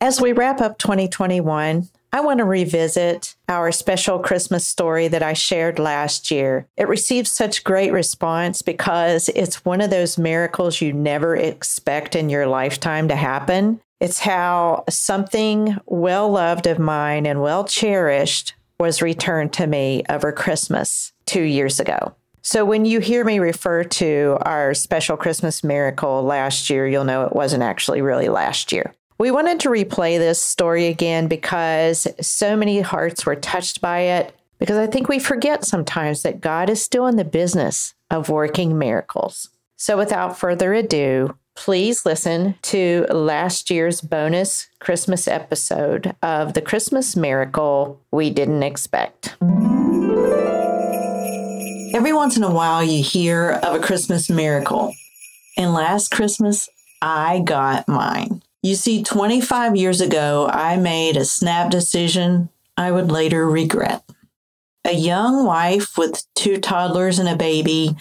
As we wrap up 2021, I want to revisit our special Christmas story that I shared last year. It received such great response because it's one of those miracles you never expect in your lifetime to happen. It's how something well loved of mine and well cherished was returned to me over Christmas two years ago. So when you hear me refer to our special Christmas miracle last year, you'll know it wasn't actually really last year. We wanted to replay this story again because so many hearts were touched by it. Because I think we forget sometimes that God is still in the business of working miracles. So without further ado, please listen to last year's bonus Christmas episode of The Christmas Miracle We Didn't Expect. Every once in a while, you hear of a Christmas miracle. And last Christmas, I got mine. You see, 25 years ago, I made a snap decision I would later regret. A young wife with two toddlers and a baby,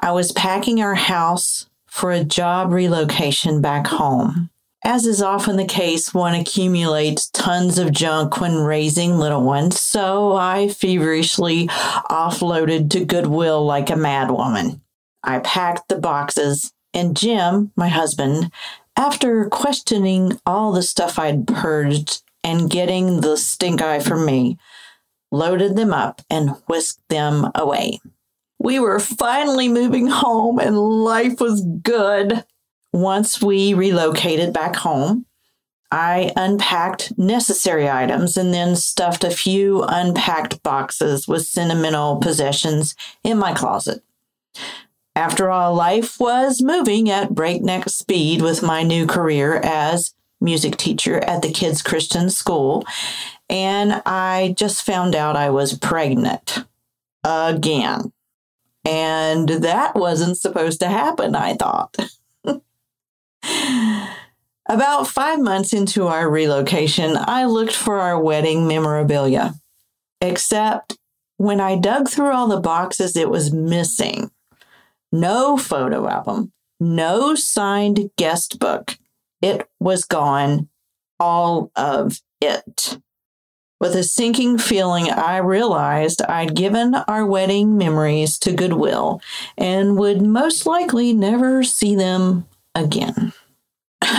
I was packing our house for a job relocation back home. As is often the case, one accumulates tons of junk when raising little ones, so I feverishly offloaded to Goodwill like a madwoman. I packed the boxes, and Jim, my husband, after questioning all the stuff I'd purged and getting the stink eye from me, loaded them up and whisked them away. We were finally moving home and life was good. Once we relocated back home, I unpacked necessary items and then stuffed a few unpacked boxes with sentimental possessions in my closet. After all, life was moving at breakneck speed with my new career as music teacher at the kids' Christian school, and I just found out I was pregnant again. And that wasn't supposed to happen, I thought. About five months into our relocation, I looked for our wedding memorabilia. Except when I dug through all the boxes, it was missing. No photo album, no signed guest book. It was gone, all of it. With a sinking feeling, I realized I'd given our wedding memories to Goodwill and would most likely never see them again.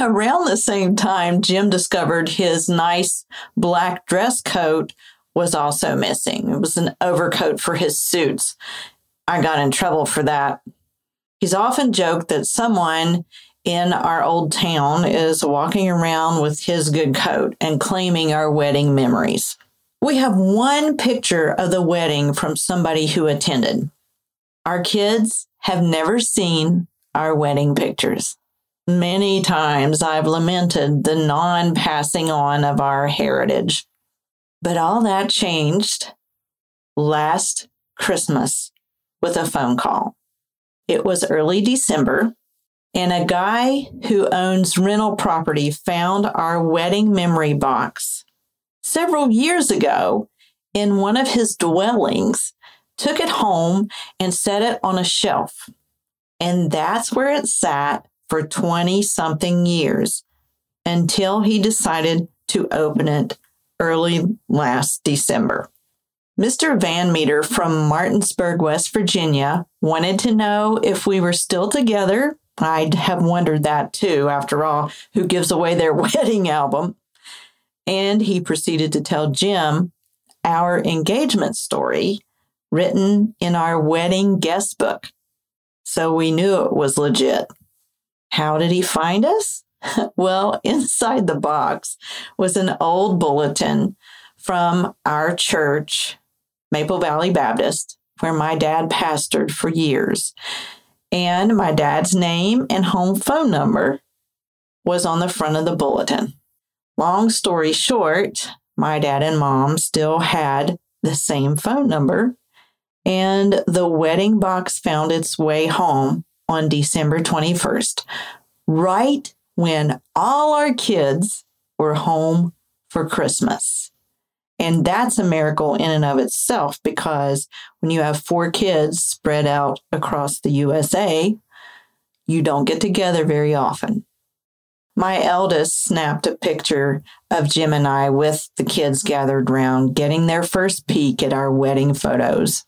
Around the same time, Jim discovered his nice black dress coat was also missing. It was an overcoat for his suits. I got in trouble for that. He's often joked that someone in our old town is walking around with his good coat and claiming our wedding memories. We have one picture of the wedding from somebody who attended. Our kids have never seen our wedding pictures. Many times I've lamented the non passing on of our heritage. But all that changed last Christmas with a phone call. It was early December, and a guy who owns rental property found our wedding memory box several years ago in one of his dwellings, took it home and set it on a shelf. And that's where it sat for 20 something years until he decided to open it early last December. Mr. Van Meter from Martinsburg, West Virginia, wanted to know if we were still together. I'd have wondered that too, after all, who gives away their wedding album? And he proceeded to tell Jim our engagement story written in our wedding guest book. So we knew it was legit. How did he find us? well, inside the box was an old bulletin from our church Maple Valley Baptist, where my dad pastored for years. And my dad's name and home phone number was on the front of the bulletin. Long story short, my dad and mom still had the same phone number, and the wedding box found its way home on December 21st, right when all our kids were home for Christmas. And that's a miracle in and of itself because when you have four kids spread out across the USA, you don't get together very often. My eldest snapped a picture of Jim and I with the kids gathered round, getting their first peek at our wedding photos.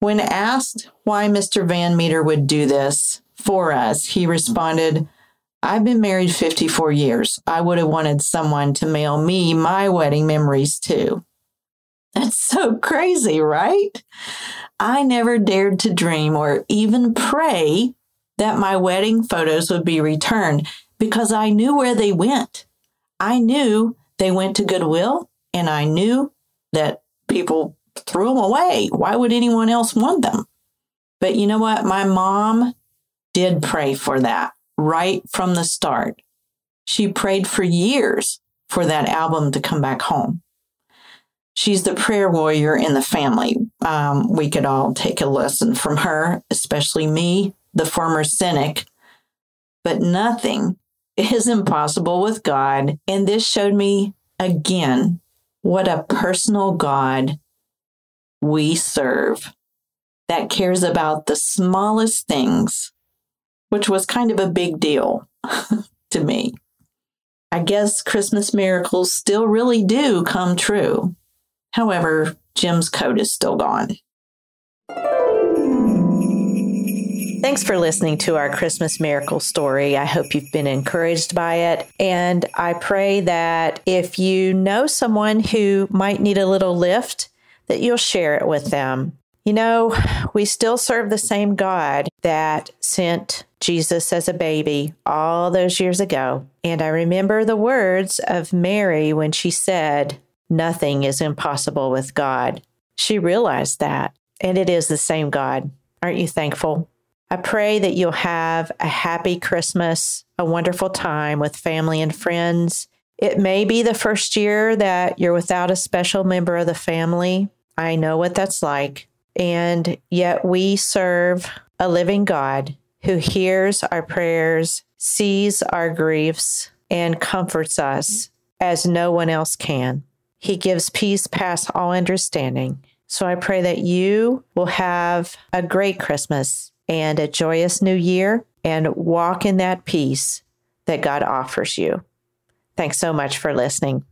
When asked why Mr. Van Meter would do this for us, he responded, I've been married 54 years. I would have wanted someone to mail me my wedding memories too. That's so crazy, right? I never dared to dream or even pray that my wedding photos would be returned because I knew where they went. I knew they went to Goodwill and I knew that people threw them away. Why would anyone else want them? But you know what? My mom did pray for that right from the start. She prayed for years for that album to come back home. She's the prayer warrior in the family. Um, we could all take a lesson from her, especially me, the former cynic. But nothing is impossible with God. And this showed me again what a personal God we serve that cares about the smallest things, which was kind of a big deal to me. I guess Christmas miracles still really do come true. However, Jim's coat is still gone. Thanks for listening to our Christmas miracle story. I hope you've been encouraged by it. And I pray that if you know someone who might need a little lift, that you'll share it with them. You know, we still serve the same God that sent Jesus as a baby all those years ago. And I remember the words of Mary when she said, Nothing is impossible with God. She realized that, and it is the same God. Aren't you thankful? I pray that you'll have a happy Christmas, a wonderful time with family and friends. It may be the first year that you're without a special member of the family. I know what that's like. And yet we serve a living God who hears our prayers, sees our griefs, and comforts us as no one else can. He gives peace past all understanding. So I pray that you will have a great Christmas and a joyous new year and walk in that peace that God offers you. Thanks so much for listening.